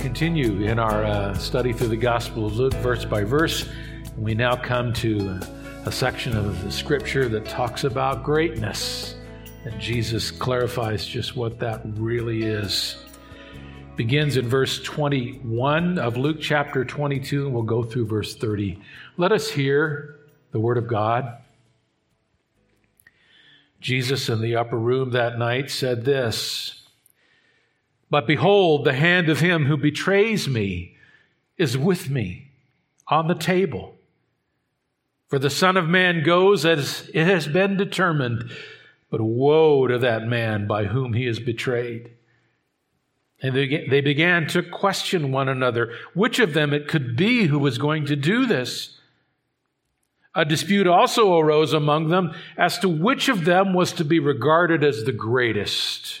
Continue in our uh, study through the Gospel of Luke, verse by verse. And we now come to a section of the scripture that talks about greatness. And Jesus clarifies just what that really is. Begins in verse 21 of Luke chapter 22, and we'll go through verse 30. Let us hear the word of God. Jesus in the upper room that night said this. But behold, the hand of him who betrays me is with me on the table. For the Son of Man goes as it has been determined, but woe to that man by whom he is betrayed. And they began to question one another which of them it could be who was going to do this. A dispute also arose among them as to which of them was to be regarded as the greatest.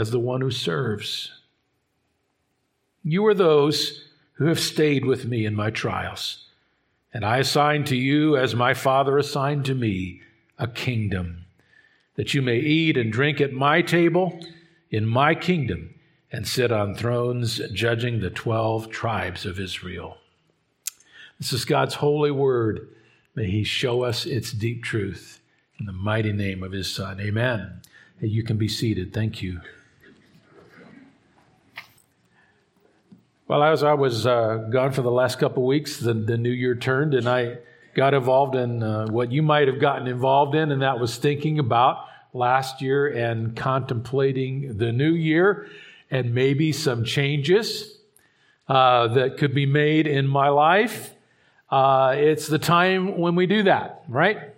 as the one who serves. You are those who have stayed with me in my trials, and I assign to you, as my Father assigned to me, a kingdom, that you may eat and drink at my table in my kingdom and sit on thrones judging the 12 tribes of Israel. This is God's holy word. May he show us its deep truth in the mighty name of his Son. Amen. You can be seated. Thank you. Well, as I was uh, gone for the last couple of weeks, the, the new year turned, and I got involved in uh, what you might have gotten involved in, and that was thinking about last year and contemplating the new year and maybe some changes uh, that could be made in my life. Uh, it's the time when we do that, right?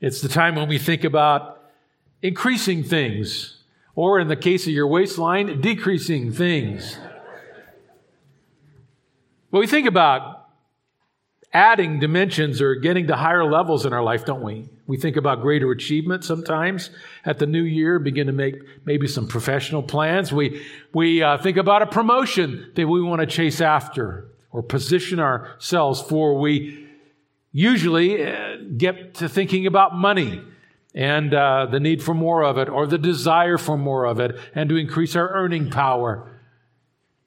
It's the time when we think about increasing things, or in the case of your waistline, decreasing things. But we think about adding dimensions or getting to higher levels in our life, don't we? We think about greater achievement sometimes at the new year, begin to make maybe some professional plans. We, we uh, think about a promotion that we want to chase after or position ourselves for. We usually uh, get to thinking about money and uh, the need for more of it or the desire for more of it and to increase our earning power.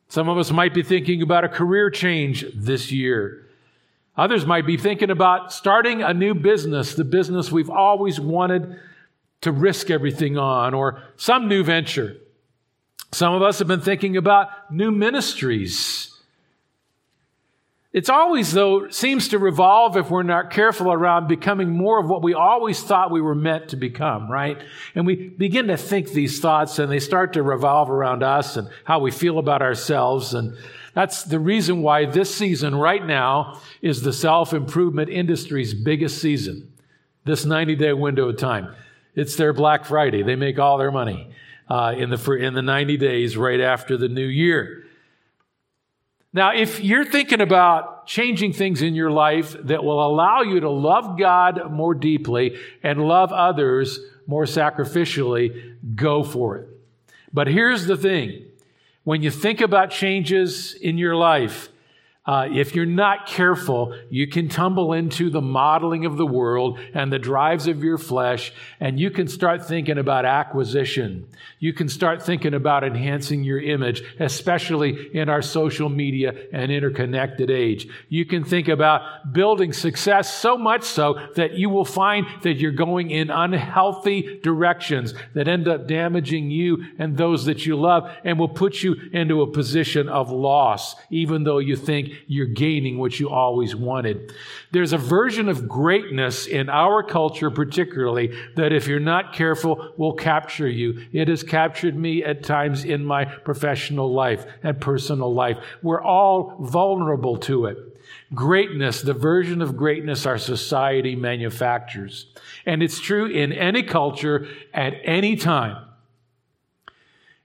Some of us might be thinking about a career change this year. Others might be thinking about starting a new business, the business we've always wanted to risk everything on, or some new venture. Some of us have been thinking about new ministries it's always, though, seems to revolve if we're not careful around becoming more of what we always thought we were meant to become, right? And we begin to think these thoughts and they start to revolve around us and how we feel about ourselves. And that's the reason why this season right now is the self improvement industry's biggest season. This 90 day window of time. It's their Black Friday. They make all their money uh, in, the, in the 90 days right after the new year. Now, if you're thinking about changing things in your life that will allow you to love God more deeply and love others more sacrificially, go for it. But here's the thing when you think about changes in your life, uh, if you're not careful, you can tumble into the modeling of the world and the drives of your flesh, and you can start thinking about acquisition. You can start thinking about enhancing your image, especially in our social media and interconnected age. You can think about building success so much so that you will find that you're going in unhealthy directions that end up damaging you and those that you love and will put you into a position of loss, even though you think you're gaining what you always wanted. There's a version of greatness in our culture, particularly, that if you're not careful, will capture you. It has captured me at times in my professional life and personal life. We're all vulnerable to it. Greatness, the version of greatness our society manufactures. And it's true in any culture at any time.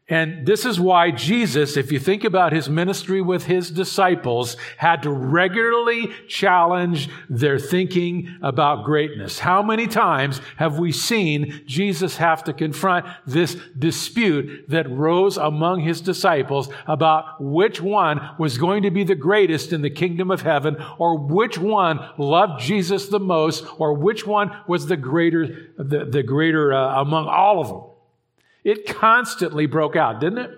And this is why Jesus, if you think about his ministry with his disciples, had to regularly challenge their thinking about greatness. How many times have we seen Jesus have to confront this dispute that rose among his disciples about which one was going to be the greatest in the kingdom of heaven, or which one loved Jesus the most, or which one was the greater, the, the greater uh, among all of them? It constantly broke out, didn't it?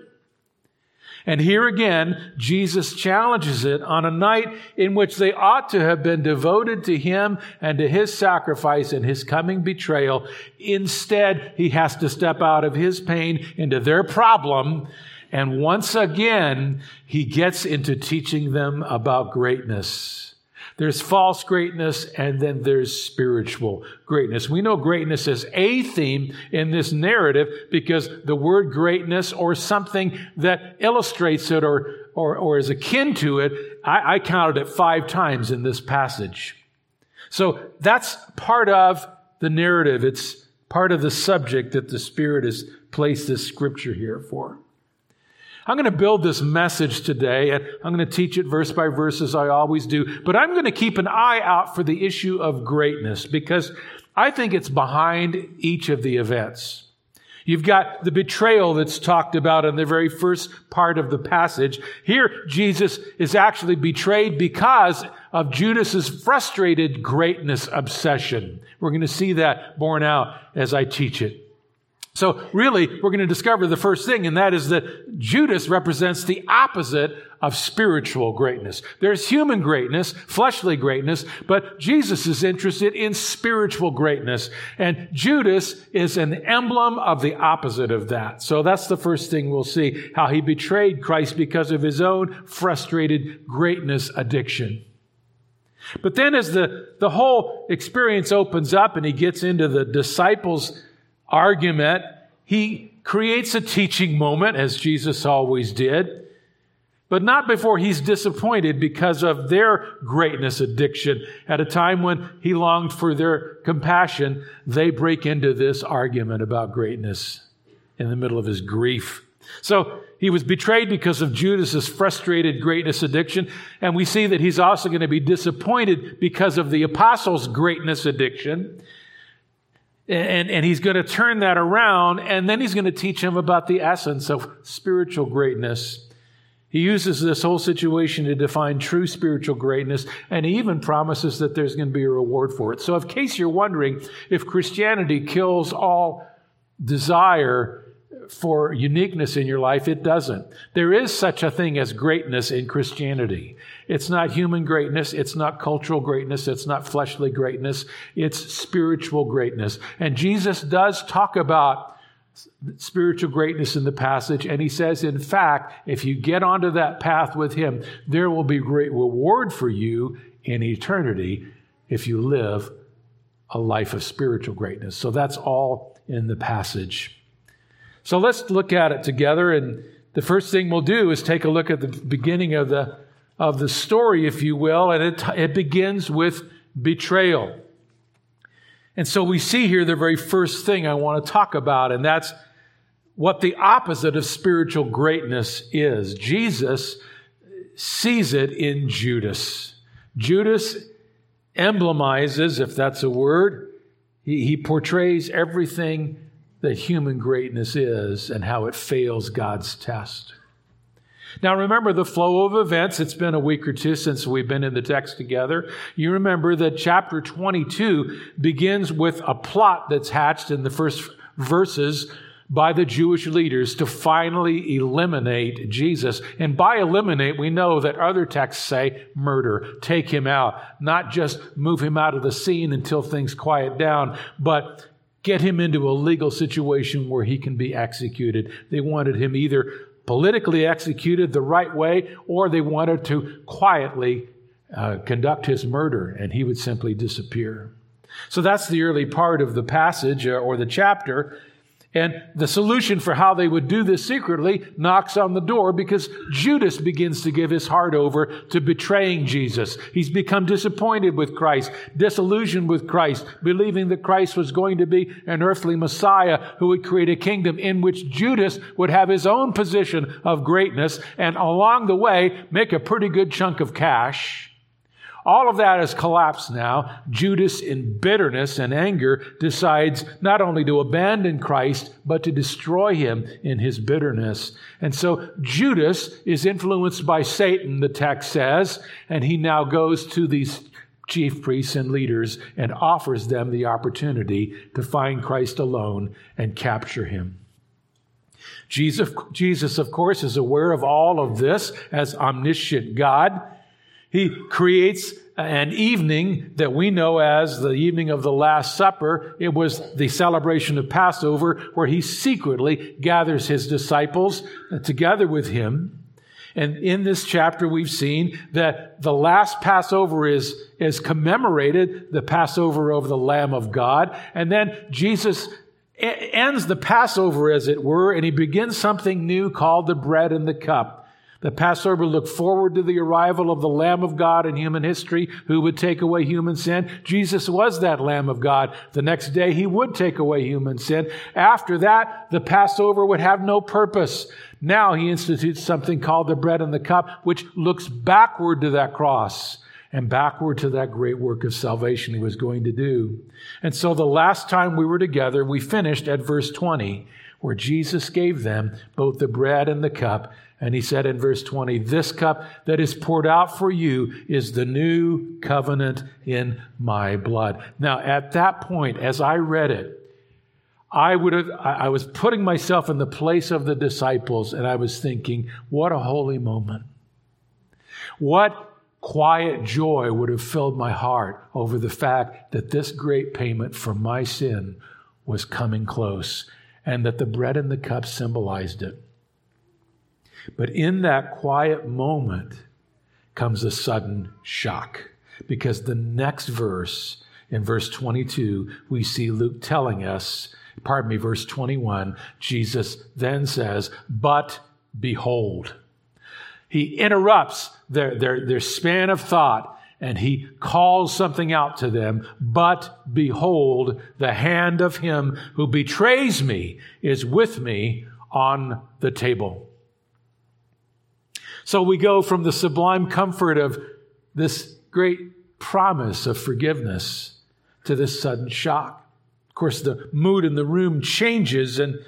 And here again, Jesus challenges it on a night in which they ought to have been devoted to Him and to His sacrifice and His coming betrayal. Instead, He has to step out of His pain into their problem. And once again, He gets into teaching them about greatness. There's false greatness and then there's spiritual greatness. We know greatness is a theme in this narrative because the word greatness or something that illustrates it or, or, or is akin to it, I, I counted it five times in this passage. So that's part of the narrative. It's part of the subject that the Spirit has placed this scripture here for. I'm going to build this message today, and I'm going to teach it verse by verse as I always do. But I'm going to keep an eye out for the issue of greatness because I think it's behind each of the events. You've got the betrayal that's talked about in the very first part of the passage. Here, Jesus is actually betrayed because of Judas's frustrated greatness obsession. We're going to see that borne out as I teach it. So really, we're going to discover the first thing, and that is that Judas represents the opposite of spiritual greatness. There's human greatness, fleshly greatness, but Jesus is interested in spiritual greatness. And Judas is an emblem of the opposite of that. So that's the first thing we'll see, how he betrayed Christ because of his own frustrated greatness addiction. But then as the, the whole experience opens up and he gets into the disciples' argument. He creates a teaching moment, as Jesus always did, but not before he's disappointed because of their greatness addiction. At a time when he longed for their compassion, they break into this argument about greatness in the middle of his grief. So he was betrayed because of Judas's frustrated greatness addiction. And we see that he's also going to be disappointed because of the apostles' greatness addiction. And, and he's going to turn that around, and then he's going to teach him about the essence of spiritual greatness. He uses this whole situation to define true spiritual greatness, and he even promises that there's going to be a reward for it. So, in case you're wondering if Christianity kills all desire for uniqueness in your life, it doesn't. There is such a thing as greatness in Christianity. It's not human greatness, it's not cultural greatness, it's not fleshly greatness, it's spiritual greatness. And Jesus does talk about spiritual greatness in the passage, and he says, in fact, if you get onto that path with him, there will be great reward for you in eternity if you live a life of spiritual greatness. So that's all in the passage. So let's look at it together. And the first thing we'll do is take a look at the beginning of the, of the story, if you will. And it, it begins with betrayal. And so we see here the very first thing I want to talk about, and that's what the opposite of spiritual greatness is. Jesus sees it in Judas. Judas emblemizes, if that's a word, he, he portrays everything that human greatness is and how it fails God's test. Now, remember the flow of events. It's been a week or two since we've been in the text together. You remember that chapter 22 begins with a plot that's hatched in the first verses by the Jewish leaders to finally eliminate Jesus. And by eliminate, we know that other texts say murder, take him out, not just move him out of the scene until things quiet down, but get him into a legal situation where he can be executed. They wanted him either politically executed the right way or they wanted to quietly uh, conduct his murder and he would simply disappear. So that's the early part of the passage uh, or the chapter. And the solution for how they would do this secretly knocks on the door because Judas begins to give his heart over to betraying Jesus. He's become disappointed with Christ, disillusioned with Christ, believing that Christ was going to be an earthly Messiah who would create a kingdom in which Judas would have his own position of greatness and along the way make a pretty good chunk of cash. All of that has collapsed now. Judas, in bitterness and anger, decides not only to abandon Christ, but to destroy him in his bitterness. And so Judas is influenced by Satan, the text says, and he now goes to these chief priests and leaders and offers them the opportunity to find Christ alone and capture him. Jesus, Jesus, of course, is aware of all of this as omniscient God. He creates an evening that we know as the evening of the Last Supper. It was the celebration of Passover where he secretly gathers his disciples together with him. And in this chapter, we've seen that the last Passover is, is commemorated, the Passover of the Lamb of God. And then Jesus ends the Passover, as it were, and he begins something new called the bread and the cup. The Passover looked forward to the arrival of the Lamb of God in human history who would take away human sin. Jesus was that Lamb of God. The next day, he would take away human sin. After that, the Passover would have no purpose. Now he institutes something called the bread and the cup, which looks backward to that cross and backward to that great work of salvation he was going to do. And so the last time we were together, we finished at verse 20, where Jesus gave them both the bread and the cup and he said in verse 20, This cup that is poured out for you is the new covenant in my blood. Now, at that point, as I read it, I would have, I was putting myself in the place of the disciples and I was thinking, what a holy moment. What quiet joy would have filled my heart over the fact that this great payment for my sin was coming close and that the bread and the cup symbolized it. But in that quiet moment comes a sudden shock because the next verse, in verse 22, we see Luke telling us, pardon me, verse 21, Jesus then says, But behold. He interrupts their, their, their span of thought and he calls something out to them. But behold, the hand of him who betrays me is with me on the table. So we go from the sublime comfort of this great promise of forgiveness to this sudden shock. Of course, the mood in the room changes, and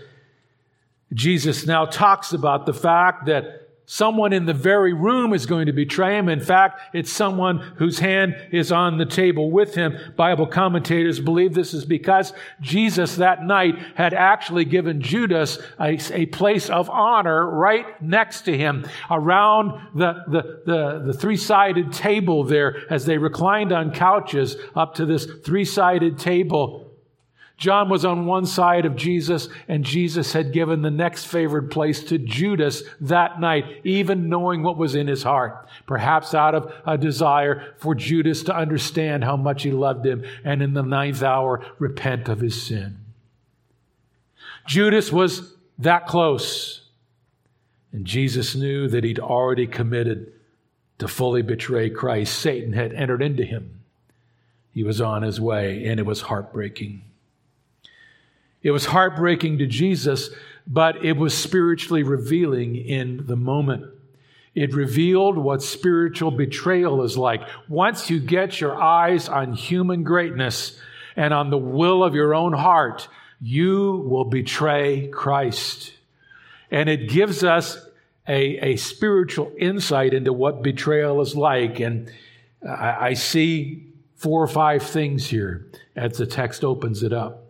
Jesus now talks about the fact that Someone in the very room is going to betray him. In fact, it's someone whose hand is on the table with him. Bible commentators believe this is because Jesus that night had actually given Judas a, a place of honor right next to him around the, the, the, the three-sided table there as they reclined on couches up to this three-sided table. John was on one side of Jesus, and Jesus had given the next favored place to Judas that night, even knowing what was in his heart. Perhaps out of a desire for Judas to understand how much he loved him, and in the ninth hour, repent of his sin. Judas was that close, and Jesus knew that he'd already committed to fully betray Christ. Satan had entered into him. He was on his way, and it was heartbreaking. It was heartbreaking to Jesus, but it was spiritually revealing in the moment. It revealed what spiritual betrayal is like. Once you get your eyes on human greatness and on the will of your own heart, you will betray Christ. And it gives us a, a spiritual insight into what betrayal is like. And I, I see four or five things here as the text opens it up.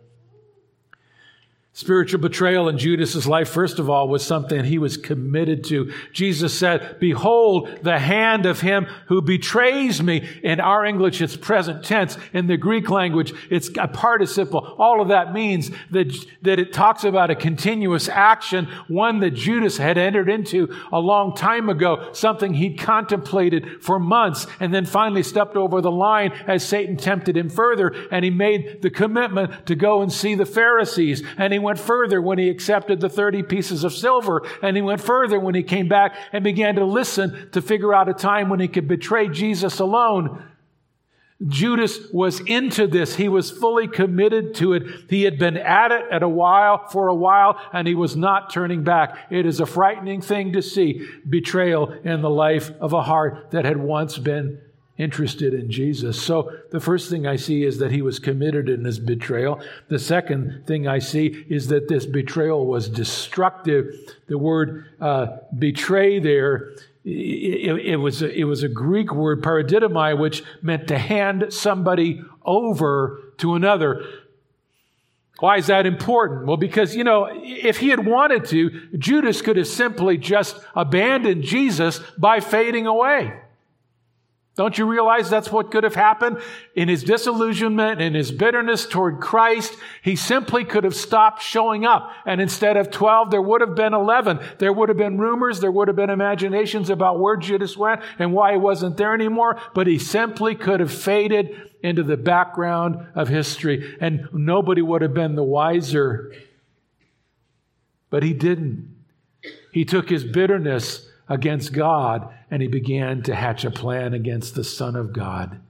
Spiritual betrayal in Judas's life, first of all, was something he was committed to. Jesus said, Behold, the hand of him who betrays me. In our English, it's present tense. In the Greek language, it's a participle. All of that means that, that it talks about a continuous action, one that Judas had entered into a long time ago, something he'd contemplated for months, and then finally stepped over the line as Satan tempted him further, and he made the commitment to go and see the Pharisees. And he went further when he accepted the 30 pieces of silver. And he went further when he came back and began to listen to figure out a time when he could betray Jesus alone. Judas was into this. He was fully committed to it. He had been at it at a while, for a while, and he was not turning back. It is a frightening thing to see betrayal in the life of a heart that had once been interested in Jesus. So the first thing I see is that he was committed in his betrayal. The second thing I see is that this betrayal was destructive. The word uh, betray there, it, it, was a, it was a Greek word, paradidomi, which meant to hand somebody over to another. Why is that important? Well, because, you know, if he had wanted to, Judas could have simply just abandoned Jesus by fading away. Don't you realize that's what could have happened? In his disillusionment, in his bitterness toward Christ, he simply could have stopped showing up. And instead of 12, there would have been 11. There would have been rumors, there would have been imaginations about where Judas went and why he wasn't there anymore. But he simply could have faded into the background of history and nobody would have been the wiser. But he didn't. He took his bitterness against God and he began to hatch a plan against the Son of God.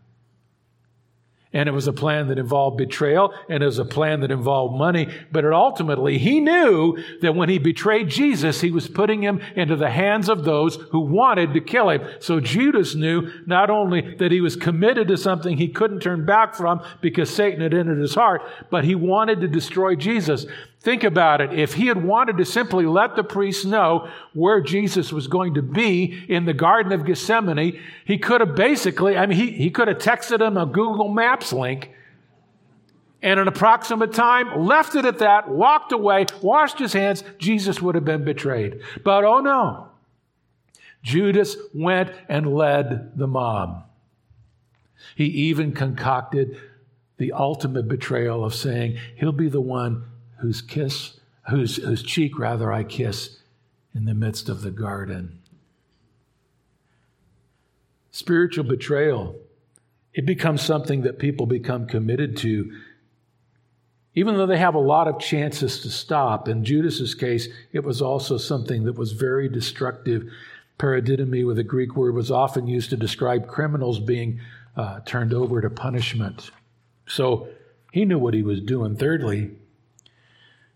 And it was a plan that involved betrayal and it was a plan that involved money. But ultimately, he knew that when he betrayed Jesus, he was putting him into the hands of those who wanted to kill him. So Judas knew not only that he was committed to something he couldn't turn back from because Satan had entered his heart, but he wanted to destroy Jesus. Think about it. If he had wanted to simply let the priests know where Jesus was going to be in the Garden of Gethsemane, he could have basically, I mean, he, he could have texted them a Google Maps link and an approximate time, left it at that, walked away, washed his hands, Jesus would have been betrayed. But oh no. Judas went and led the mob. He even concocted the ultimate betrayal of saying, He'll be the one whose kiss, whose, whose cheek rather I kiss in the midst of the garden. Spiritual betrayal, it becomes something that people become committed to, even though they have a lot of chances to stop. In Judas's case, it was also something that was very destructive. Paradidomi, with a Greek word, was often used to describe criminals being uh, turned over to punishment. So he knew what he was doing. Thirdly,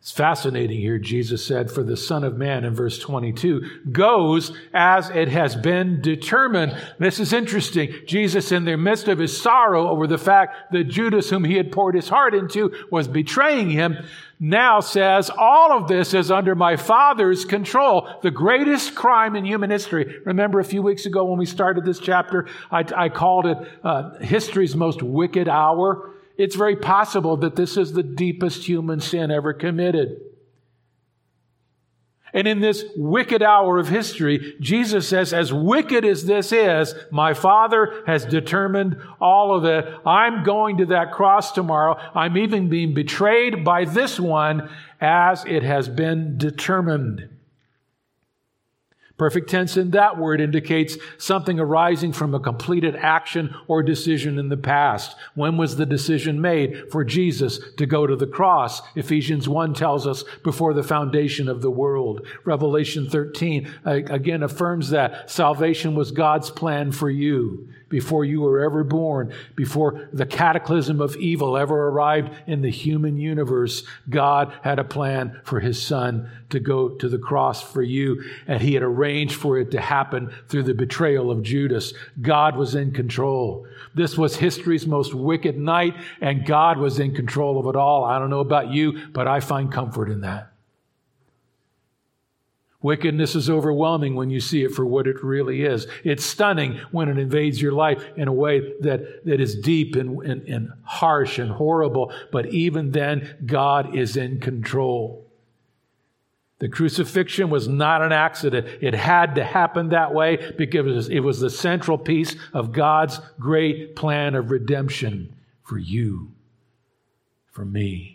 it's fascinating here. Jesus said, For the Son of Man in verse 22 goes as it has been determined. This is interesting. Jesus, in the midst of his sorrow over the fact that Judas, whom he had poured his heart into, was betraying him, now says, All of this is under my Father's control. The greatest crime in human history. Remember a few weeks ago when we started this chapter, I, I called it uh, history's most wicked hour it's very possible that this is the deepest human sin ever committed. And in this wicked hour of history, Jesus says, as wicked as this is, my Father has determined all of it. I'm going to that cross tomorrow. I'm even being betrayed by this one as it has been determined. Perfect tense in that word indicates something arising from a completed action or decision in the past. When was the decision made for Jesus to go to the cross? Ephesians 1 tells us before the foundation of the world. Revelation 13 again affirms that salvation was God's plan for you before you were ever born, before the cataclysm of evil ever arrived in the human universe, God had a plan for his son to go to the cross for you, and he had arranged for it to happen through the betrayal of Judas. God was in control. This was history's most wicked night, and God was in control of it all. I don't know about you, but I find comfort in that. Wickedness is overwhelming when you see it for what it really is. It's stunning when it invades your life in a way that, that is deep and, and, and harsh and horrible. But even then, God is in control. The crucifixion was not an accident. It had to happen that way because it was the central piece of God's great plan of redemption for you, for me.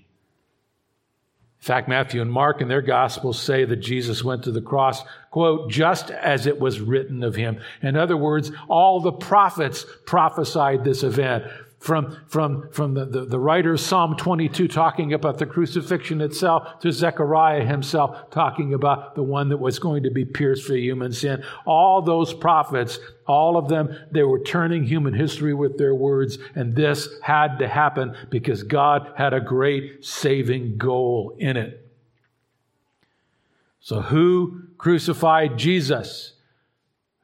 In fact, Matthew and Mark in their Gospels say that Jesus went to the cross, quote, just as it was written of him. In other words, all the prophets prophesied this event from, from, from the, the, the, writer of Psalm 22 talking about the crucifixion itself to Zechariah himself talking about the one that was going to be pierced for human sin. All those prophets, all of them, they were turning human history with their words, and this had to happen because God had a great saving goal in it. So, who crucified Jesus?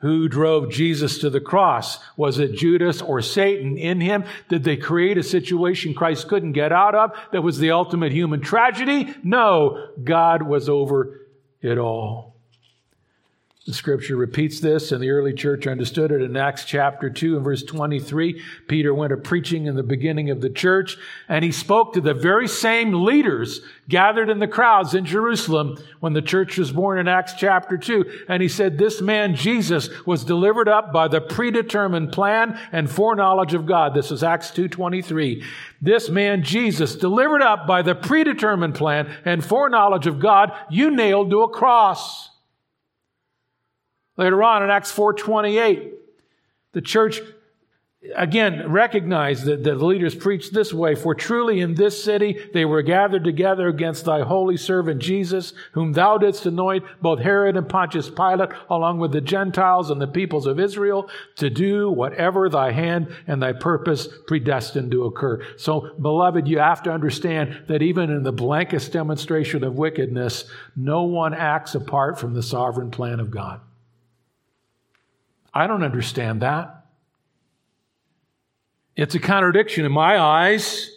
Who drove Jesus to the cross? Was it Judas or Satan in him? Did they create a situation Christ couldn't get out of that was the ultimate human tragedy? No, God was over it all. The scripture repeats this, and the early church understood it in Acts chapter 2 and verse 23. Peter went a preaching in the beginning of the church, and he spoke to the very same leaders gathered in the crowds in Jerusalem when the church was born in Acts chapter 2. And he said, This man, Jesus, was delivered up by the predetermined plan and foreknowledge of God. This is Acts 2.23. This man, Jesus, delivered up by the predetermined plan and foreknowledge of God, you nailed to a cross. Later on in Acts 4:28, the church again recognized that the leaders preached this way for truly in this city they were gathered together against thy holy servant jesus whom thou didst anoint both herod and pontius pilate along with the gentiles and the peoples of israel to do whatever thy hand and thy purpose predestined to occur. So beloved you have to understand that even in the blankest demonstration of wickedness no one acts apart from the sovereign plan of god I don't understand that. It's a contradiction in my eyes,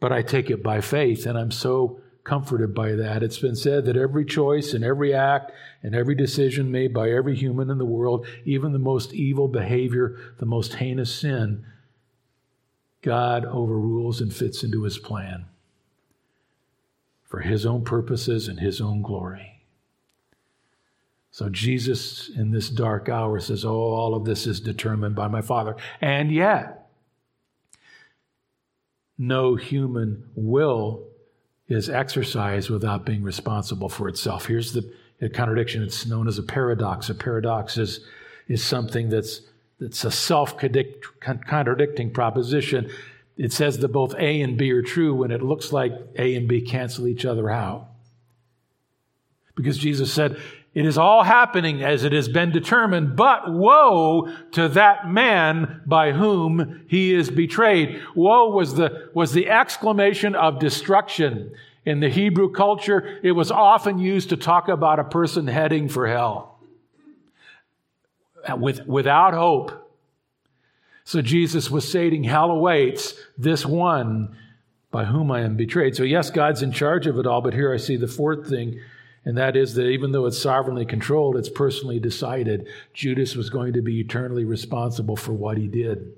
but I take it by faith, and I'm so comforted by that. It's been said that every choice and every act and every decision made by every human in the world, even the most evil behavior, the most heinous sin, God overrules and fits into his plan for his own purposes and his own glory. So Jesus in this dark hour says, Oh, all of this is determined by my Father. And yet, no human will is exercised without being responsible for itself. Here's the, contradiction. It's known as a paradox. A paradox is, is something that's, that's a self contradicting proposition. It says that both A and B are true when it looks like A and B cancel each other out. Because Jesus said, it is all happening as it has been determined, but woe to that man by whom he is betrayed. Woe was the, was the exclamation of destruction. In the Hebrew culture, it was often used to talk about a person heading for hell with, without hope. So Jesus was saying, Hell awaits this one by whom I am betrayed. So, yes, God's in charge of it all, but here I see the fourth thing and that is that even though it's sovereignly controlled, it's personally decided. Judas was going to be eternally responsible for what he did.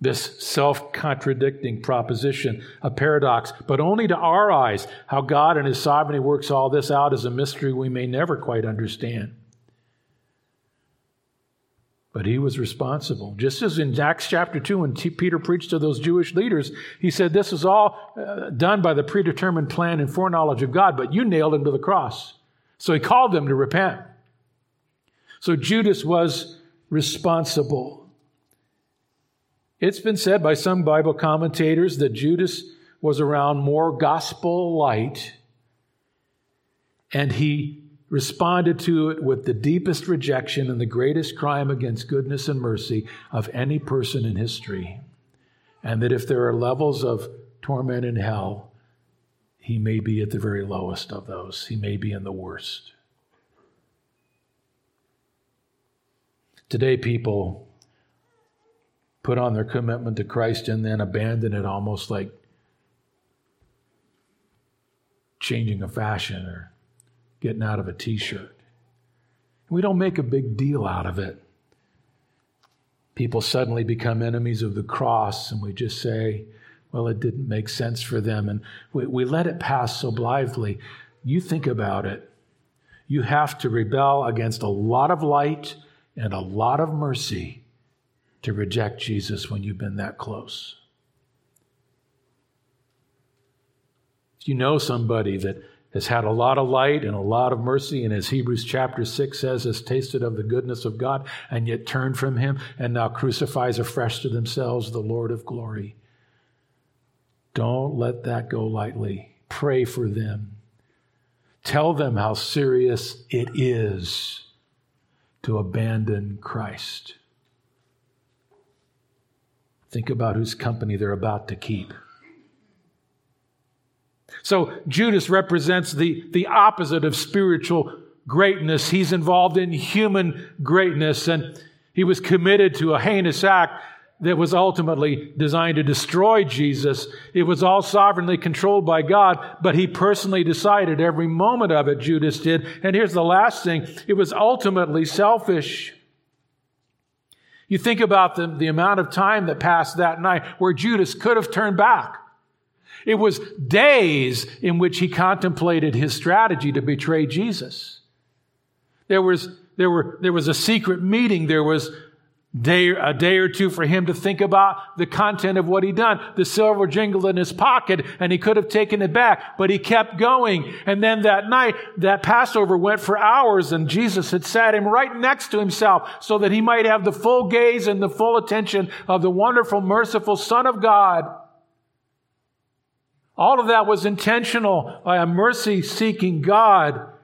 This self contradicting proposition, a paradox, but only to our eyes. How God and His sovereignty works all this out is a mystery we may never quite understand. But he was responsible. Just as in Acts chapter 2, when T- Peter preached to those Jewish leaders, he said, This is all uh, done by the predetermined plan and foreknowledge of God, but you nailed him to the cross. So he called them to repent. So Judas was responsible. It's been said by some Bible commentators that Judas was around more gospel light and he responded to it with the deepest rejection and the greatest crime against goodness and mercy of any person in history. And that if there are levels of torment in hell, he may be at the very lowest of those. He may be in the worst. Today, people put on their commitment to Christ and then abandon it almost like changing a fashion or getting out of a t shirt. We don't make a big deal out of it. People suddenly become enemies of the cross, and we just say, well, it didn't make sense for them. And we, we let it pass so blithely. You think about it. You have to rebel against a lot of light and a lot of mercy to reject Jesus when you've been that close. If you know somebody that has had a lot of light and a lot of mercy, and as Hebrews chapter 6 says, has tasted of the goodness of God, and yet turned from him, and now crucifies afresh to themselves the Lord of glory. Don't let that go lightly. Pray for them. Tell them how serious it is to abandon Christ. Think about whose company they're about to keep. So Judas represents the, the opposite of spiritual greatness. He's involved in human greatness, and he was committed to a heinous act that was ultimately designed to destroy Jesus. It was all sovereignly controlled by God, but he personally decided every moment of it, Judas did. And here's the last thing it was ultimately selfish. You think about the, the amount of time that passed that night where Judas could have turned back. It was days in which he contemplated his strategy to betray Jesus. There was, there were, there was a secret meeting. There was day, a day or two for him to think about the content of what he'd done. The silver jingled in his pocket and he could have taken it back, but he kept going. And then that night, that Passover went for hours and Jesus had sat him right next to himself so that he might have the full gaze and the full attention of the wonderful, merciful Son of God. All of that was intentional by a mercy seeking God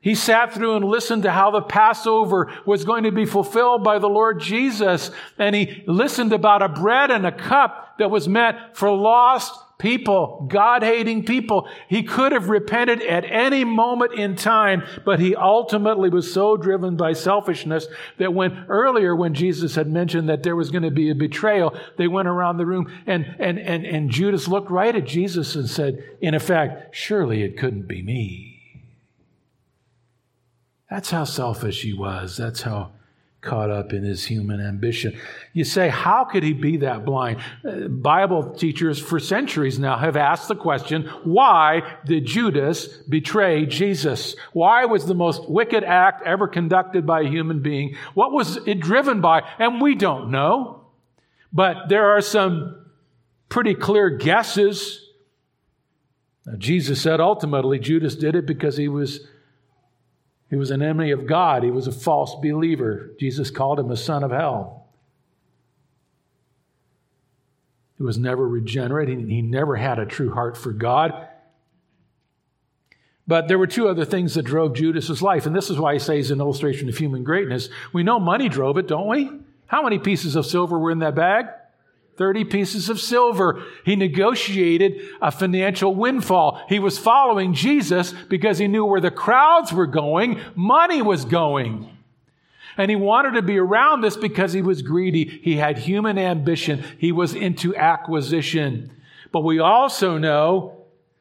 he sat through and listened to how the Passover was going to be fulfilled by the Lord Jesus. And he listened about a bread and a cup that was meant for lost people, God hating people. He could have repented at any moment in time, but he ultimately was so driven by selfishness that when earlier, when Jesus had mentioned that there was going to be a betrayal, they went around the room and, and, and, and Judas looked right at Jesus and said, in effect, surely it couldn't be me. That's how selfish he was. That's how caught up in his human ambition. You say, how could he be that blind? Uh, Bible teachers for centuries now have asked the question, why did Judas betray Jesus? Why was the most wicked act ever conducted by a human being? What was it driven by? And we don't know. But there are some pretty clear guesses. Now, Jesus said ultimately Judas did it because he was he was an enemy of God. He was a false believer. Jesus called him a son of hell. He was never regenerated. He never had a true heart for God. But there were two other things that drove Judas's life, and this is why I say an illustration of human greatness. We know money drove it, don't we? How many pieces of silver were in that bag? 30 pieces of silver. He negotiated a financial windfall. He was following Jesus because he knew where the crowds were going, money was going. And he wanted to be around this because he was greedy. He had human ambition. He was into acquisition. But we also know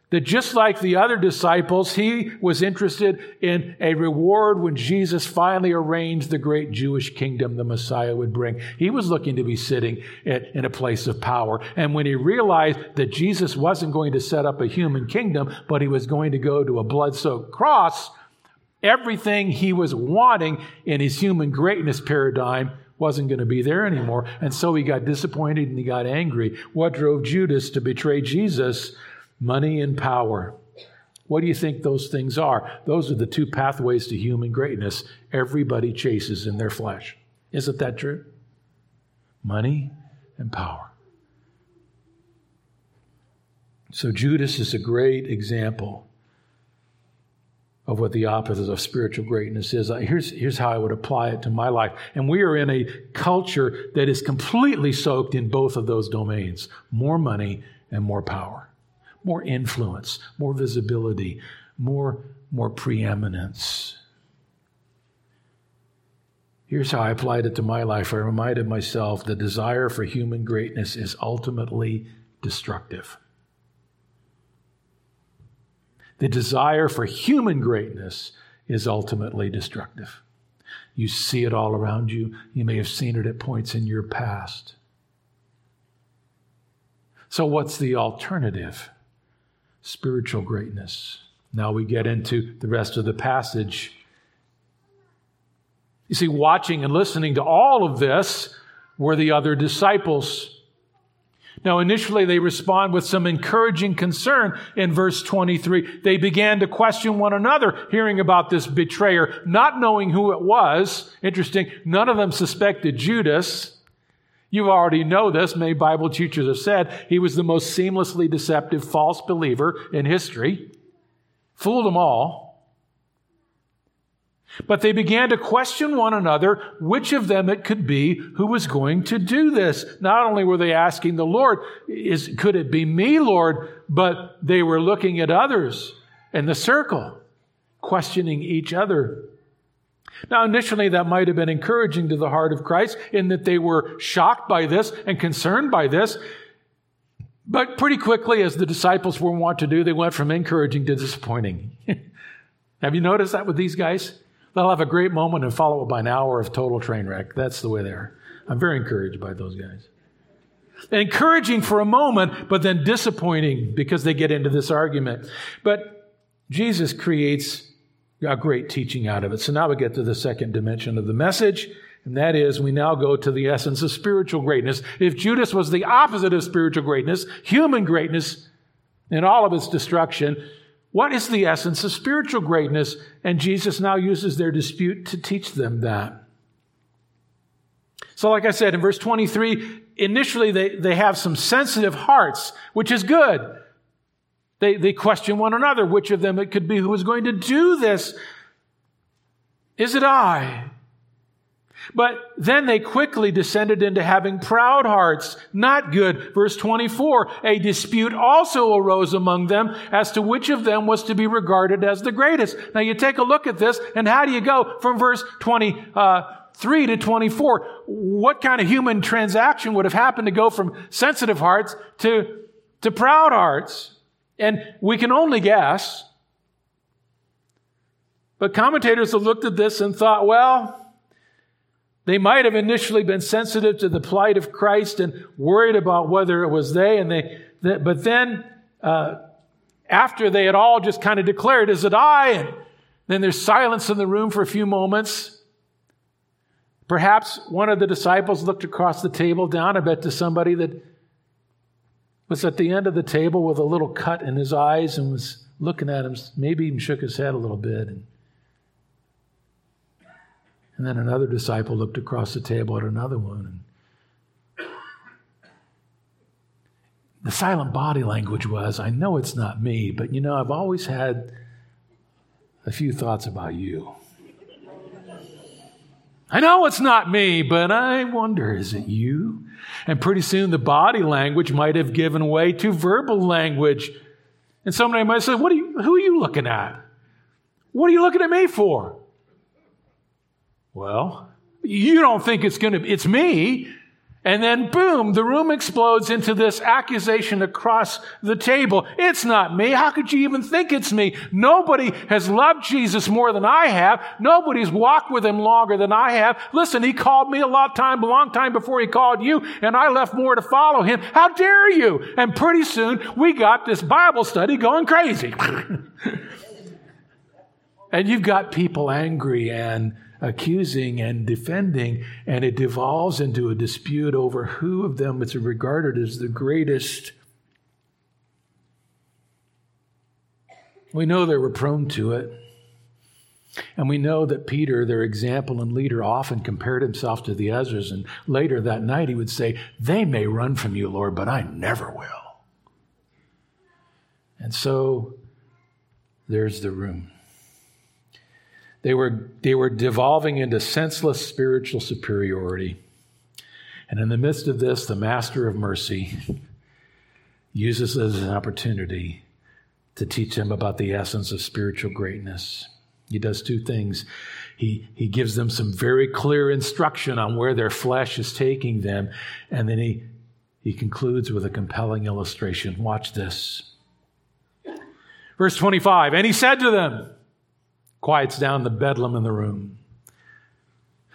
that just like the other disciples, he was interested in a reward when Jesus finally arranged the great Jewish kingdom the Messiah would bring. He was looking to be sitting in a place of power. And when he realized that Jesus wasn't going to set up a human kingdom, but he was going to go to a blood soaked cross, everything he was wanting in his human greatness paradigm wasn't going to be there anymore. And so he got disappointed and he got angry. What drove Judas to betray Jesus? Money and power. What do you think those things are? Those are the two pathways to human greatness everybody chases in their flesh. Isn't that true? Money and power. So Judas is a great example of what the opposite of spiritual greatness is. Uh, here's, here's how I would apply it to my life. And we are in a culture that is completely soaked in both of those domains more money and more power more influence, more visibility, more, more preeminence. Here's how I applied it to my life. I reminded myself the desire for human greatness is ultimately destructive. The desire for human greatness is ultimately destructive. You see it all around you. You may have seen it at points in your past. So, what's the alternative? Spiritual greatness. Now we get into the rest of the passage. You see, watching and listening to all of this were the other disciples. Now, initially, they respond with some encouraging concern in verse 23. They began to question one another, hearing about this betrayer, not knowing who it was. Interesting, none of them suspected Judas. You already know this. Many Bible teachers have said he was the most seamlessly deceptive false believer in history. Fooled them all. But they began to question one another which of them it could be who was going to do this. Not only were they asking the Lord, is, could it be me, Lord? But they were looking at others in the circle, questioning each other. Now, initially, that might have been encouraging to the heart of Christ in that they were shocked by this and concerned by this. But pretty quickly, as the disciples were wont to do, they went from encouraging to disappointing. have you noticed that with these guys? They'll have a great moment and follow it by an hour of total train wreck. That's the way they are. I'm very encouraged by those guys. Encouraging for a moment, but then disappointing because they get into this argument. But Jesus creates a great teaching out of it. So now we get to the second dimension of the message, and that is we now go to the essence of spiritual greatness. If Judas was the opposite of spiritual greatness, human greatness, and all of its destruction, what is the essence of spiritual greatness? And Jesus now uses their dispute to teach them that. So, like I said in verse 23, initially they, they have some sensitive hearts, which is good. They, they question one another, which of them it could be who is going to do this. Is it I? But then they quickly descended into having proud hearts. Not good. Verse 24, a dispute also arose among them as to which of them was to be regarded as the greatest. Now you take a look at this, and how do you go from verse 23 uh, to 24? What kind of human transaction would have happened to go from sensitive hearts to, to proud hearts? And we can only guess. But commentators have looked at this and thought, well, they might have initially been sensitive to the plight of Christ and worried about whether it was they, and they, but then uh, after they had all just kind of declared, "Is it I?" and then there's silence in the room for a few moments. Perhaps one of the disciples looked across the table down, I bet, to somebody that was at the end of the table with a little cut in his eyes and was looking at him, maybe even shook his head a little bit. And and then another disciple looked across the table at another one. And the silent body language was I know it's not me, but you know, I've always had a few thoughts about you. I know it's not me, but I wonder, is it you? And pretty soon the body language might have given way to verbal language. And somebody might say, what are you, who are you looking at? What are you looking at me for? Well, you don't think it's going to, it's me. And then boom, the room explodes into this accusation across the table. It's not me. How could you even think it's me? Nobody has loved Jesus more than I have. Nobody's walked with him longer than I have. Listen, he called me a lot time, a long time before he called you, and I left more to follow him. How dare you? And pretty soon we got this Bible study going crazy. and you've got people angry and accusing and defending, and it devolves into a dispute over who of them is regarded as the greatest. We know they were prone to it. And we know that Peter, their example and leader, often compared himself to the others. And later that night, he would say, They may run from you, Lord, but I never will. And so there's the room. They were, they were devolving into senseless spiritual superiority. And in the midst of this, the Master of Mercy uses this as an opportunity to teach them about the essence of spiritual greatness. He does two things. He, he gives them some very clear instruction on where their flesh is taking them, and then he, he concludes with a compelling illustration. Watch this. Verse 25, and he said to them, quiets down the bedlam in the room.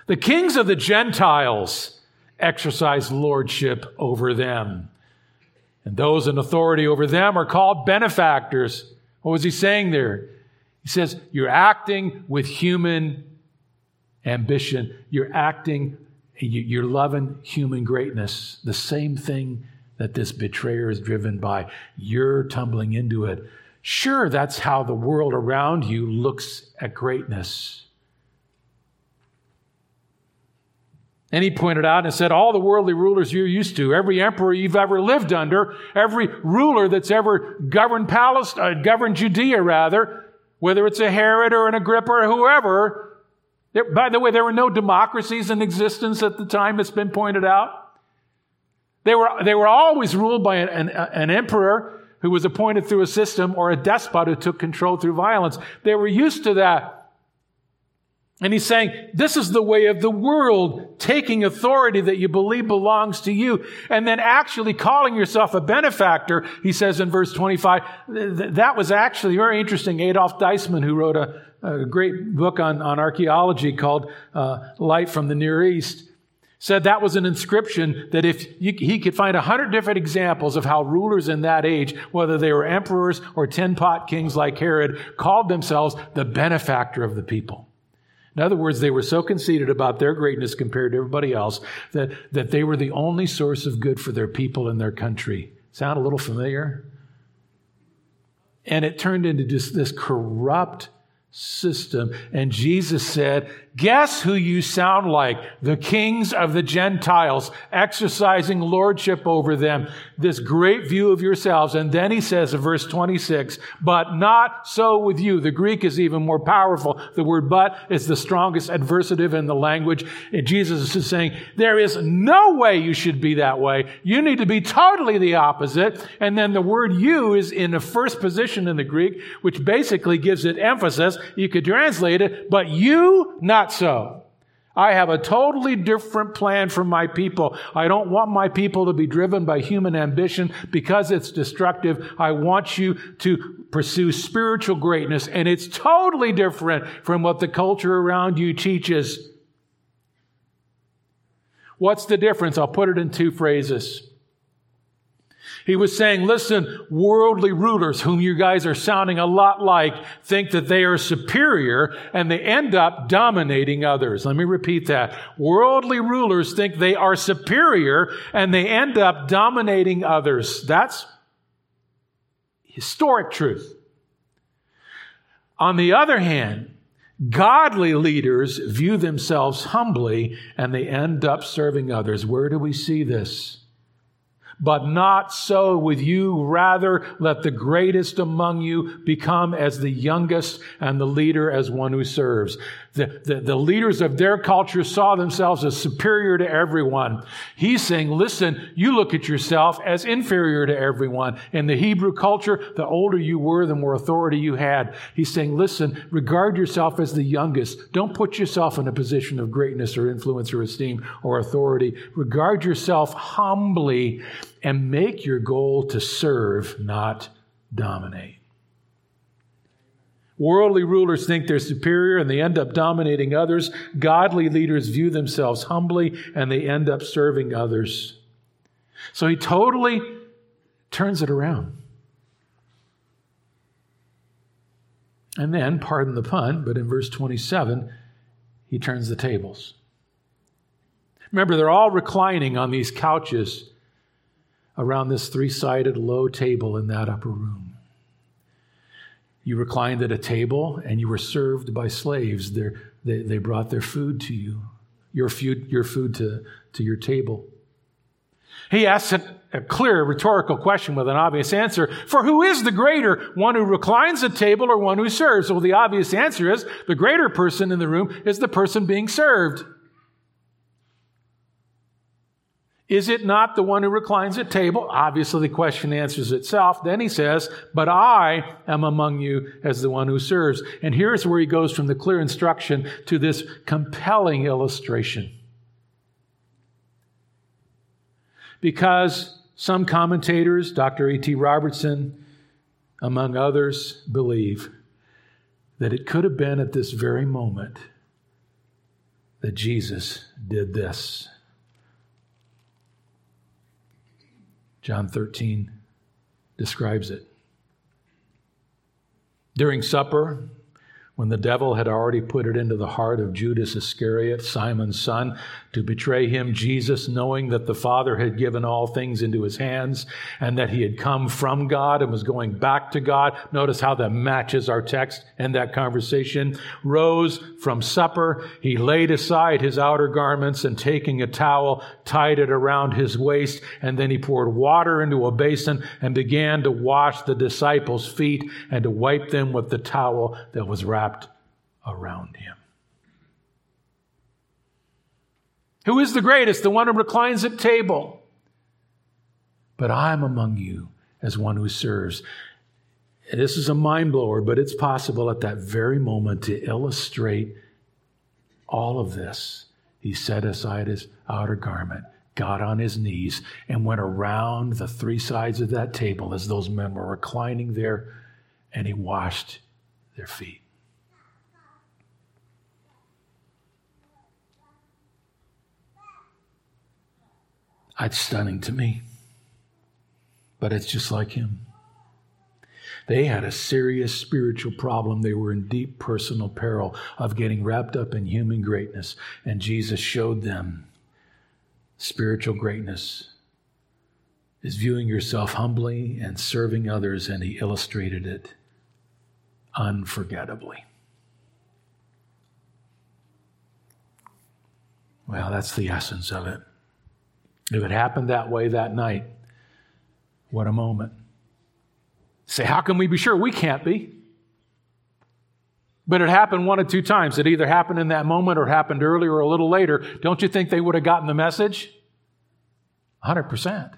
The kings of the Gentiles exercise lordship over them. And those in authority over them are called benefactors. What was he saying there? He says, You're acting with human ambition. You're acting, you're loving human greatness. The same thing that this betrayer is driven by. You're tumbling into it. Sure, that's how the world around you looks at greatness. And he pointed out and said, All the worldly rulers you're used to, every emperor you've ever lived under, every ruler that's ever governed Palestine, uh, governed Judea, rather, whether it's a Herod or an Agrippa or whoever. There, by the way, there were no democracies in existence at the time, it's been pointed out. They were, they were always ruled by an, an, an emperor who was appointed through a system or a despot who took control through violence. They were used to that. And he's saying, this is the way of the world, taking authority that you believe belongs to you, and then actually calling yourself a benefactor. He says in verse 25, that was actually very interesting. Adolf Deissmann, who wrote a, a great book on, on archaeology called uh, Light from the Near East, said that was an inscription that if you, he could find a hundred different examples of how rulers in that age, whether they were emperors or tin pot kings like Herod, called themselves the benefactor of the people. In other words, they were so conceited about their greatness compared to everybody else that, that they were the only source of good for their people and their country. Sound a little familiar? And it turned into just this corrupt system. And Jesus said, Guess who you sound like? The kings of the Gentiles, exercising lordship over them. This great view of yourselves. And then he says in verse 26, but not so with you. The Greek is even more powerful. The word but is the strongest adversative in the language. And Jesus is saying, there is no way you should be that way. You need to be totally the opposite. And then the word you is in the first position in the Greek, which basically gives it emphasis. You could translate it, but you not not so. I have a totally different plan for my people. I don't want my people to be driven by human ambition because it's destructive. I want you to pursue spiritual greatness, and it's totally different from what the culture around you teaches. What's the difference? I'll put it in two phrases. He was saying, listen, worldly rulers, whom you guys are sounding a lot like, think that they are superior and they end up dominating others. Let me repeat that. Worldly rulers think they are superior and they end up dominating others. That's historic truth. On the other hand, godly leaders view themselves humbly and they end up serving others. Where do we see this? But not so with you. Rather, let the greatest among you become as the youngest and the leader as one who serves. The, the, the, leaders of their culture saw themselves as superior to everyone. He's saying, listen, you look at yourself as inferior to everyone. In the Hebrew culture, the older you were, the more authority you had. He's saying, listen, regard yourself as the youngest. Don't put yourself in a position of greatness or influence or esteem or authority. Regard yourself humbly and make your goal to serve, not dominate. Worldly rulers think they're superior and they end up dominating others. Godly leaders view themselves humbly and they end up serving others. So he totally turns it around. And then, pardon the pun, but in verse 27, he turns the tables. Remember, they're all reclining on these couches around this three sided low table in that upper room. You reclined at a table and you were served by slaves. They, they brought their food to you, your food, your food to, to your table. He asks a, a clear rhetorical question with an obvious answer. For who is the greater, one who reclines at table or one who serves? Well, the obvious answer is the greater person in the room is the person being served. Is it not the one who reclines at table? Obviously, the question answers itself. Then he says, But I am among you as the one who serves. And here's where he goes from the clear instruction to this compelling illustration. Because some commentators, Dr. A.T. Robertson, among others, believe that it could have been at this very moment that Jesus did this. John 13 describes it. During supper, when the devil had already put it into the heart of Judas Iscariot, Simon's son, to betray him, Jesus, knowing that the Father had given all things into his hands and that he had come from God and was going back to God. Notice how that matches our text and that conversation. Rose from supper. He laid aside his outer garments and taking a towel, tied it around his waist, and then he poured water into a basin and began to wash the disciples' feet and to wipe them with the towel that was wrapped wrapped around him. Who is the greatest? The one who reclines at table. But I am among you as one who serves. This is a mind blower, but it's possible at that very moment to illustrate all of this. He set aside his outer garment, got on his knees, and went around the three sides of that table as those men were reclining there, and he washed their feet. It's stunning to me. But it's just like him. They had a serious spiritual problem. They were in deep personal peril of getting wrapped up in human greatness. And Jesus showed them spiritual greatness is viewing yourself humbly and serving others, and he illustrated it unforgettably. Well, that's the essence of it. If it happened that way that night, what a moment. Say, how can we be sure? We can't be. But it happened one or two times. It either happened in that moment or happened earlier or a little later. Don't you think they would have gotten the message? 100%.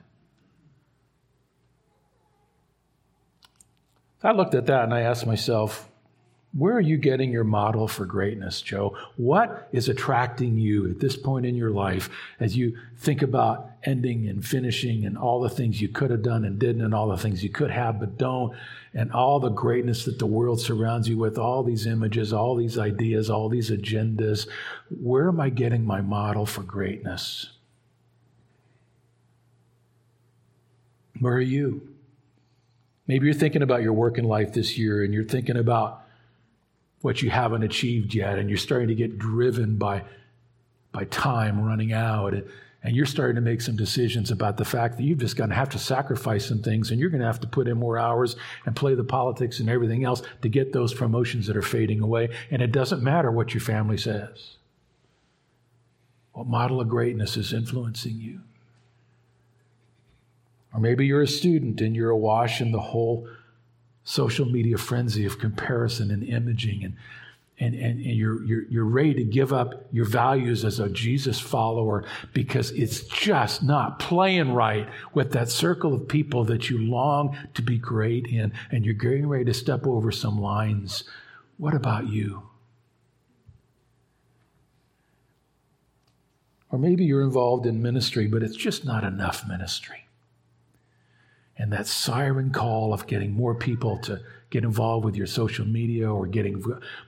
I looked at that and I asked myself, where are you getting your model for greatness, Joe? What is attracting you at this point in your life as you think about ending and finishing and all the things you could have done and didn't and all the things you could have but don't and all the greatness that the world surrounds you with, all these images, all these ideas, all these agendas? Where am I getting my model for greatness? Where are you? Maybe you're thinking about your work in life this year and you're thinking about what you haven't achieved yet, and you're starting to get driven by, by time running out. And, you're starting to make some decisions about the fact that you've just going to have to sacrifice some things and you're going to have to put in more hours and play the politics and everything else to get those promotions that are fading away. And it doesn't matter what your family says. What model of greatness is influencing you? Or maybe you're a student and you're awash in the whole social media frenzy of comparison and imaging and and, and, and you're, you're, you're ready to give up your values as a Jesus follower because it's just not playing right with that circle of people that you long to be great in, and you're getting ready to step over some lines. What about you? Or maybe you're involved in ministry, but it's just not enough ministry and that siren call of getting more people to get involved with your social media or getting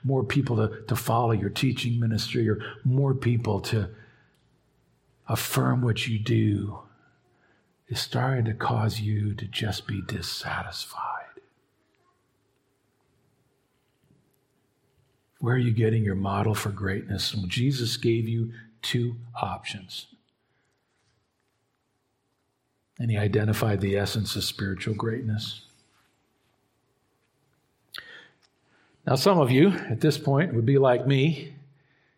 more people to, to follow your teaching ministry or more people to affirm what you do is starting to cause you to just be dissatisfied. Where are you getting your model for greatness? Well, Jesus gave you two options. And he identified the essence of spiritual greatness. Now, some of you at this point would be like me.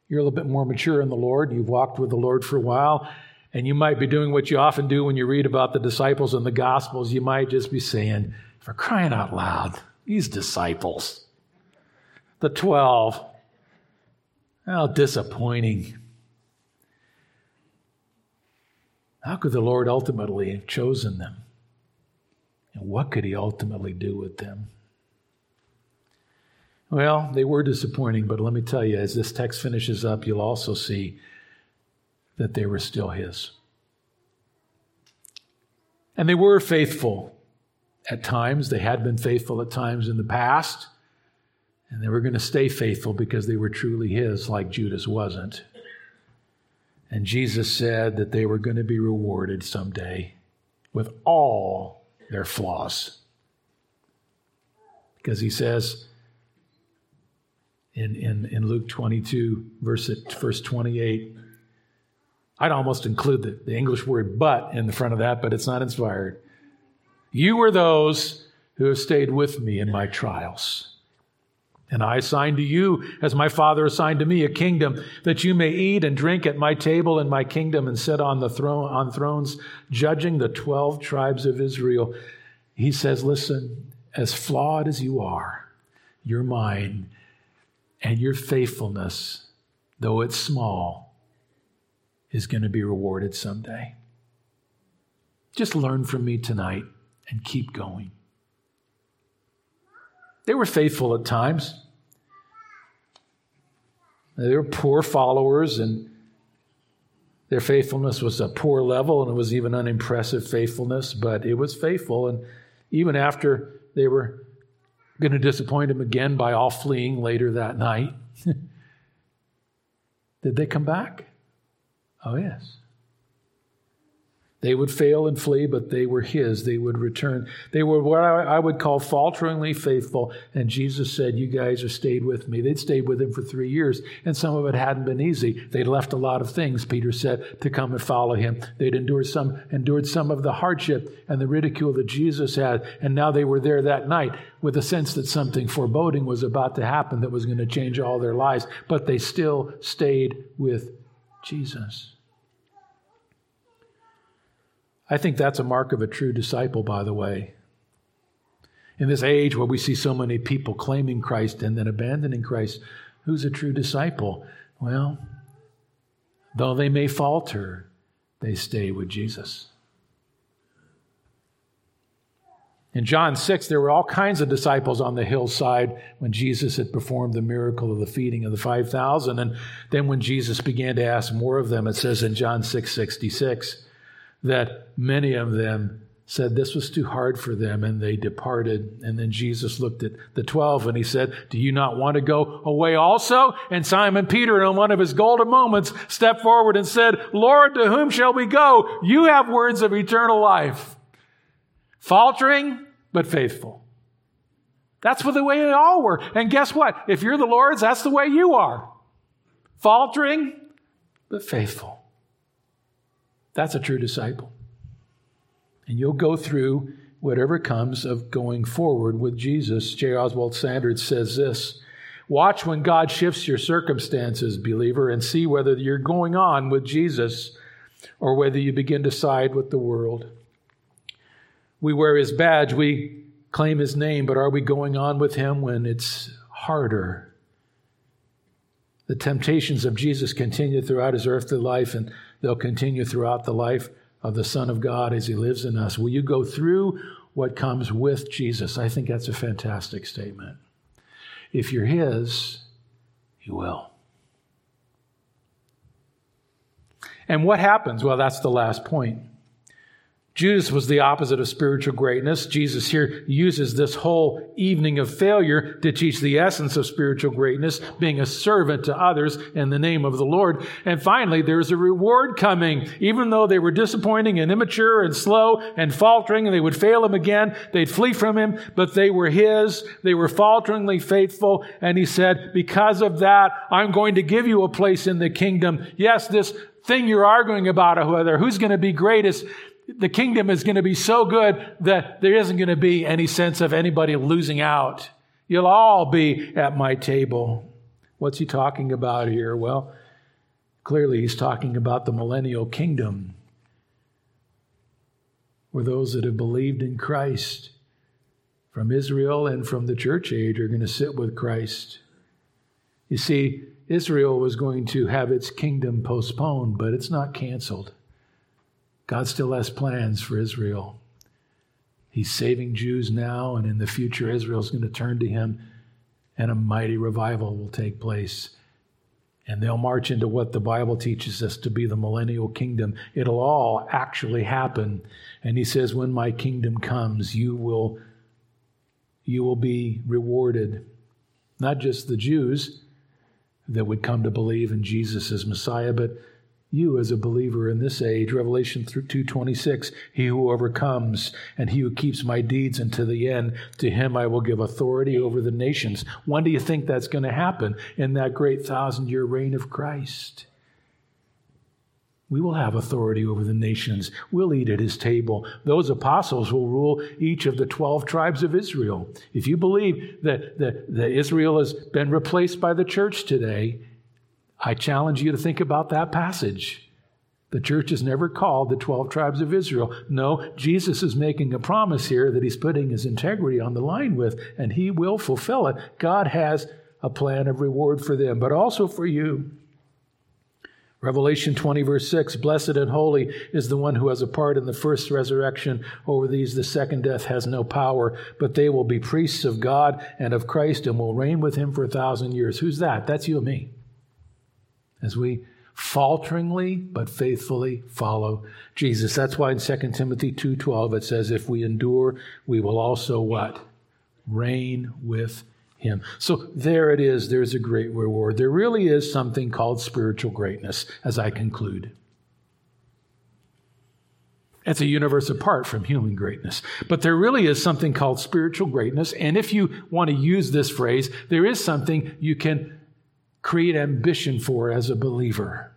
You're a little bit more mature in the Lord. You've walked with the Lord for a while, and you might be doing what you often do when you read about the disciples in the Gospels. You might just be saying, for crying out loud, these disciples, the 12, how disappointing. How could the Lord ultimately have chosen them? And what could He ultimately do with them? Well, they were disappointing, but let me tell you, as this text finishes up, you'll also see that they were still His. And they were faithful at times. They had been faithful at times in the past. And they were going to stay faithful because they were truly His, like Judas wasn't. And Jesus said that they were going to be rewarded someday with all their flaws. Because He says in, in, in Luke 22, verse, verse 28, I'd almost include the, the English word but in the front of that, but it's not inspired. You were those who have stayed with me in my trials. And I assign to you, as my Father assigned to me, a kingdom that you may eat and drink at my table in my kingdom and sit on the throne on thrones, judging the twelve tribes of Israel. He says, Listen, as flawed as you are, your mind and your faithfulness, though it's small, is going to be rewarded someday. Just learn from me tonight and keep going. They were faithful at times. They were poor followers, and their faithfulness was a poor level, and it was even unimpressive faithfulness, but it was faithful. And even after they were going to disappoint him again by all fleeing later that night, did they come back? Oh, yes. They would fail and flee, but they were his. They would return. They were what I would call falteringly faithful. And Jesus said, You guys have stayed with me. They'd stayed with him for three years, and some of it hadn't been easy. They'd left a lot of things, Peter said, to come and follow him. They'd endured some, endured some of the hardship and the ridicule that Jesus had. And now they were there that night with a sense that something foreboding was about to happen that was going to change all their lives. But they still stayed with Jesus. I think that's a mark of a true disciple, by the way. In this age where we see so many people claiming Christ and then abandoning Christ, who's a true disciple? Well, though they may falter, they stay with Jesus. In John 6, there were all kinds of disciples on the hillside when Jesus had performed the miracle of the feeding of the 5,000. And then when Jesus began to ask more of them, it says in John 6 66, that many of them said this was too hard for them and they departed. And then Jesus looked at the 12 and he said, Do you not want to go away also? And Simon Peter, in one of his golden moments, stepped forward and said, Lord, to whom shall we go? You have words of eternal life. Faltering, but faithful. That's the way they all were. And guess what? If you're the Lord's, that's the way you are. Faltering, but faithful. That's a true disciple. And you'll go through whatever comes of going forward with Jesus. J. Oswald Sanders says this Watch when God shifts your circumstances, believer, and see whether you're going on with Jesus or whether you begin to side with the world. We wear his badge, we claim his name, but are we going on with him when it's harder? The temptations of Jesus continue throughout his earthly life, and they'll continue throughout the life of the Son of God as He lives in us. Will you go through what comes with Jesus? I think that's a fantastic statement. If you're His, you will. And what happens? Well, that's the last point. Judas was the opposite of spiritual greatness. Jesus here uses this whole evening of failure to teach the essence of spiritual greatness, being a servant to others in the name of the Lord. And finally, there's a reward coming. Even though they were disappointing and immature and slow and faltering, and they would fail him again, they'd flee from him, but they were his. They were falteringly faithful. And he said, because of that, I'm going to give you a place in the kingdom. Yes, this thing you're arguing about, whether who's going to be greatest, the kingdom is going to be so good that there isn't going to be any sense of anybody losing out. You'll all be at my table. What's he talking about here? Well, clearly he's talking about the millennial kingdom, where those that have believed in Christ from Israel and from the church age are going to sit with Christ. You see, Israel was going to have its kingdom postponed, but it's not canceled. God still has plans for Israel. He's saving Jews now, and in the future, Israel's going to turn to him, and a mighty revival will take place. and they'll march into what the Bible teaches us to be the millennial kingdom. It'll all actually happen. And he says, When my kingdom comes, you will, you will be rewarded. Not just the Jews that would come to believe in Jesus as Messiah, but you as a believer in this age revelation 2.26 he who overcomes and he who keeps my deeds unto the end to him i will give authority over the nations when do you think that's going to happen in that great thousand year reign of christ we will have authority over the nations. We'll eat at his table. Those apostles will rule each of the 12 tribes of Israel. If you believe that, that, that Israel has been replaced by the church today, I challenge you to think about that passage. The church is never called the 12 tribes of Israel. No, Jesus is making a promise here that he's putting his integrity on the line with, and he will fulfill it. God has a plan of reward for them, but also for you. Revelation 20, verse 6 Blessed and holy is the one who has a part in the first resurrection. Over these, the second death has no power, but they will be priests of God and of Christ and will reign with him for a thousand years. Who's that? That's you and me as we falteringly but faithfully follow Jesus. That's why in 2 Timothy 2:12 it says if we endure we will also what? reign with him. So there it is there's a great reward. There really is something called spiritual greatness as I conclude. It's a universe apart from human greatness. But there really is something called spiritual greatness. And if you want to use this phrase, there is something you can create ambition for as a believer.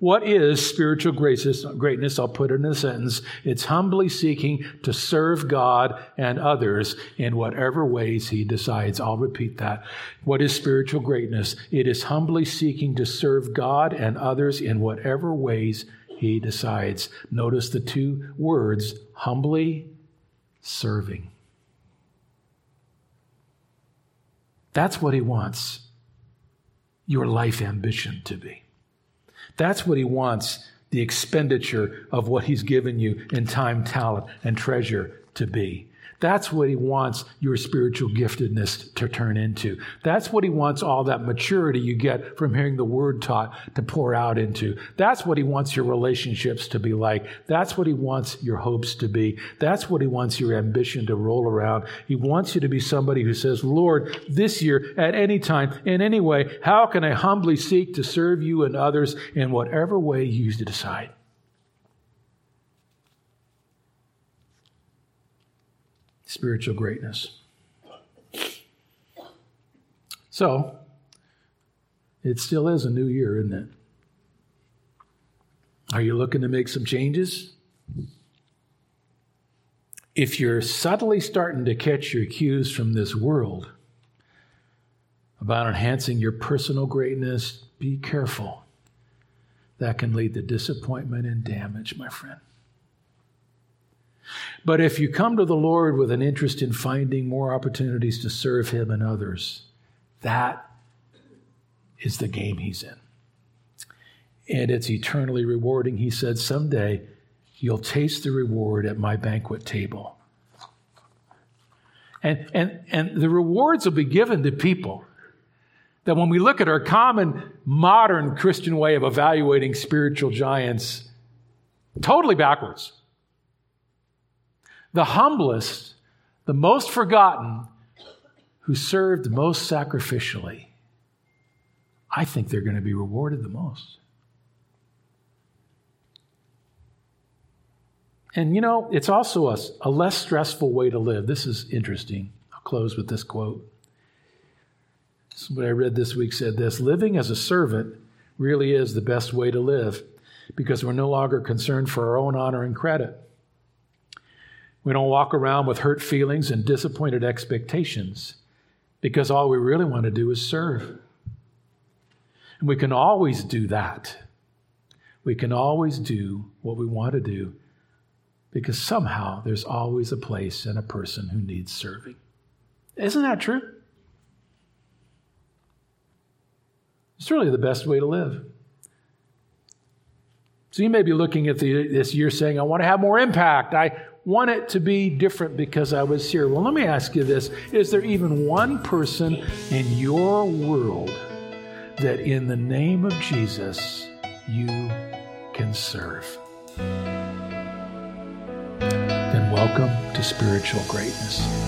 What is spiritual greatness? I'll put it in a sentence. It's humbly seeking to serve God and others in whatever ways He decides. I'll repeat that. What is spiritual greatness? It is humbly seeking to serve God and others in whatever ways He decides. Notice the two words humbly serving. That's what He wants your life ambition to be. That's what he wants the expenditure of what he's given you in time, talent, and treasure to be. That's what he wants your spiritual giftedness to turn into. That's what he wants all that maturity you get from hearing the word taught to pour out into. That's what he wants your relationships to be like. That's what he wants your hopes to be. That's what he wants your ambition to roll around. He wants you to be somebody who says, Lord, this year, at any time, in any way, how can I humbly seek to serve you and others in whatever way you decide? Spiritual greatness. So, it still is a new year, isn't it? Are you looking to make some changes? If you're subtly starting to catch your cues from this world about enhancing your personal greatness, be careful. That can lead to disappointment and damage, my friend. But if you come to the Lord with an interest in finding more opportunities to serve Him and others, that is the game He's in. And it's eternally rewarding. He said, Someday you'll taste the reward at my banquet table. And, and, and the rewards will be given to people that when we look at our common modern Christian way of evaluating spiritual giants, totally backwards the humblest, the most forgotten, who served most sacrificially, I think they're going to be rewarded the most. And you know, it's also a, a less stressful way to live. This is interesting. I'll close with this quote. Somebody I read this week said this Living as a servant really is the best way to live because we're no longer concerned for our own honor and credit. We don't walk around with hurt feelings and disappointed expectations because all we really want to do is serve. And we can always do that. We can always do what we want to do because somehow there's always a place and a person who needs serving. Isn't that true? It's really the best way to live. So you may be looking at the, this year saying, I want to have more impact. I want it to be different because I was here. Well, let me ask you this Is there even one person in your world that in the name of Jesus you can serve? Then welcome to spiritual greatness.